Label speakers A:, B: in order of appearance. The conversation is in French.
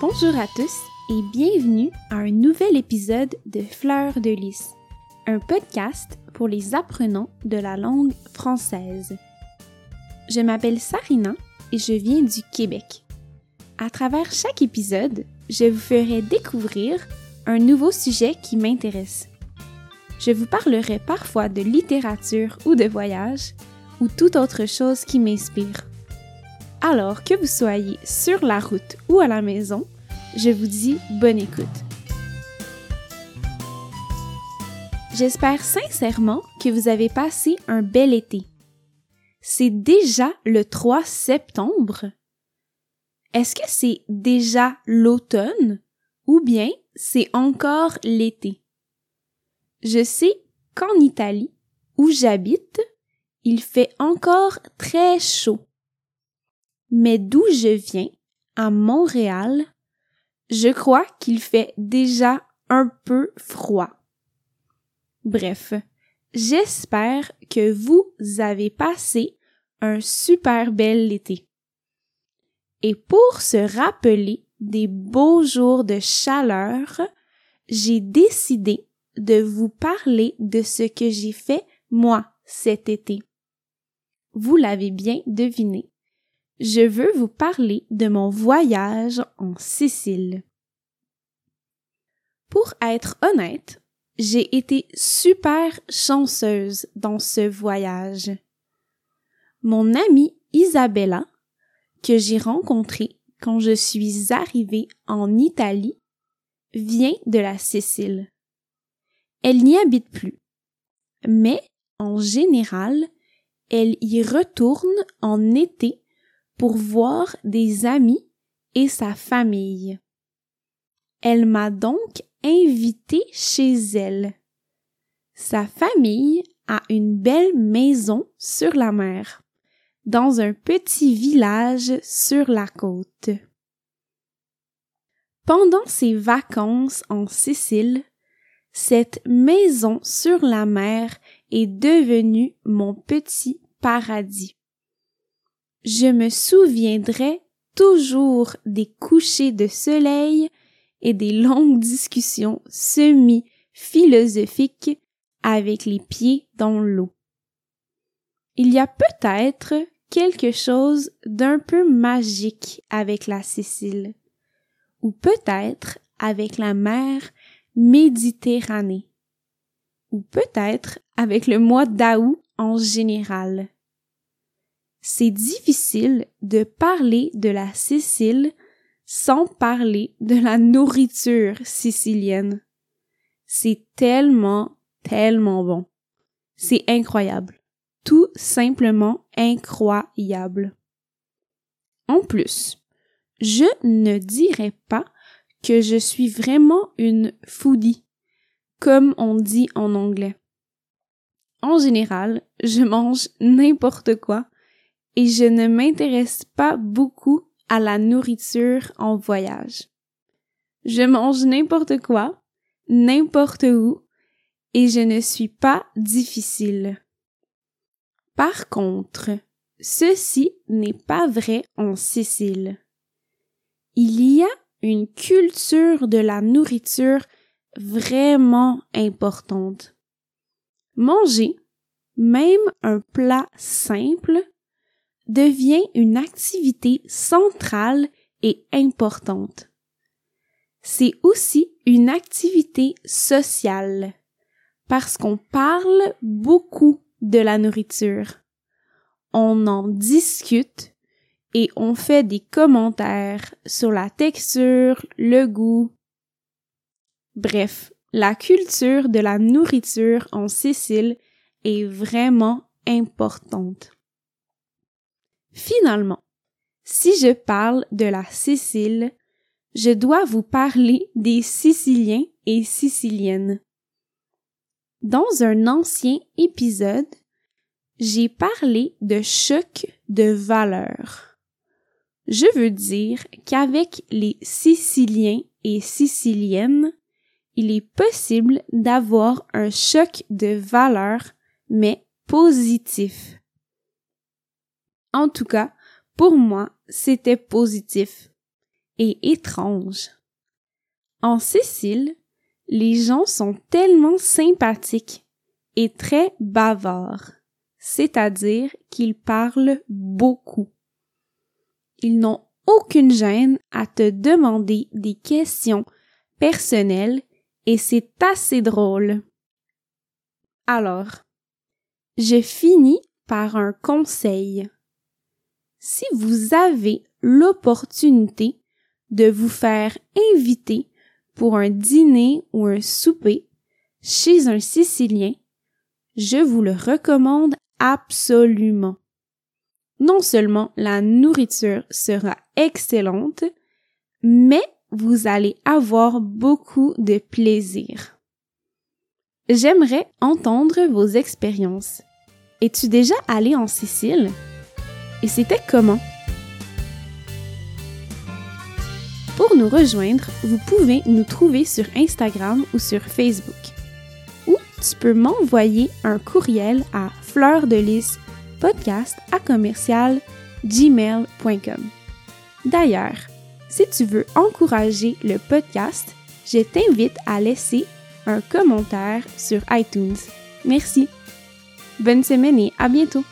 A: Bonjour à tous et bienvenue à un nouvel épisode de Fleurs de lys, un podcast pour les apprenants de la langue française. Je m'appelle Sarina et je viens du Québec. À travers chaque épisode, je vous ferai découvrir un nouveau sujet qui m'intéresse. Je vous parlerai parfois de littérature ou de voyage ou toute autre chose qui m'inspire. Alors que vous soyez sur la route ou à la maison, je vous dis bonne écoute. J'espère sincèrement que vous avez passé un bel été. C'est déjà le 3 septembre. Est-ce que c'est déjà l'automne ou bien c'est encore l'été? Je sais qu'en Italie, où j'habite, il fait encore très chaud. Mais d'où je viens, à Montréal, je crois qu'il fait déjà un peu froid. Bref, j'espère que vous avez passé un super bel été. Et pour se rappeler des beaux jours de chaleur, j'ai décidé de vous parler de ce que j'ai fait moi cet été. Vous l'avez bien deviné je veux vous parler de mon voyage en Sicile. Pour être honnête, j'ai été super chanceuse dans ce voyage. Mon amie Isabella, que j'ai rencontrée quand je suis arrivée en Italie, vient de la Sicile. Elle n'y habite plus, mais en général, elle y retourne en été pour voir des amis et sa famille. Elle m'a donc invité chez elle. Sa famille a une belle maison sur la mer, dans un petit village sur la côte. Pendant ses vacances en Sicile, cette maison sur la mer est devenue mon petit paradis. Je me souviendrai toujours des couchers de soleil et des longues discussions semi-philosophiques avec les pieds dans l'eau. Il y a peut-être quelque chose d'un peu magique avec la Sicile, ou peut-être avec la mer Méditerranée, ou peut-être avec le mois d'août en général c'est difficile de parler de la Sicile sans parler de la nourriture sicilienne. C'est tellement, tellement bon. C'est incroyable. Tout simplement incroyable. En plus, je ne dirais pas que je suis vraiment une foodie, comme on dit en anglais. En général, je mange n'importe quoi et je ne m'intéresse pas beaucoup à la nourriture en voyage. Je mange n'importe quoi, n'importe où, et je ne suis pas difficile. Par contre, ceci n'est pas vrai en Sicile. Il y a une culture de la nourriture vraiment importante. Manger, même un plat simple, devient une activité centrale et importante. C'est aussi une activité sociale parce qu'on parle beaucoup de la nourriture. On en discute et on fait des commentaires sur la texture, le goût. Bref, la culture de la nourriture en Sicile est vraiment importante. Finalement, si je parle de la Sicile, je dois vous parler des Siciliens et Siciliennes. Dans un ancien épisode, j'ai parlé de choc de valeurs. Je veux dire qu'avec les Siciliens et Siciliennes, il est possible d'avoir un choc de valeurs, mais positif. En tout cas, pour moi, c'était positif. et étrange. En Sicile, les gens sont tellement sympathiques et très bavards, c'est-à-dire qu'ils parlent beaucoup. Ils n'ont aucune gêne à te demander des questions personnelles et c'est assez drôle. Alors, je finis par un conseil. Si vous avez l'opportunité de vous faire inviter pour un dîner ou un souper chez un Sicilien, je vous le recommande absolument. Non seulement la nourriture sera excellente, mais vous allez avoir beaucoup de plaisir. J'aimerais entendre vos expériences. Es-tu déjà allé en Sicile? Et c'était comment? Pour nous rejoindre, vous pouvez nous trouver sur Instagram ou sur Facebook. Ou tu peux m'envoyer un courriel à fleur. D'ailleurs, si tu veux encourager le podcast, je t'invite à laisser un commentaire sur iTunes. Merci. Bonne semaine et à bientôt.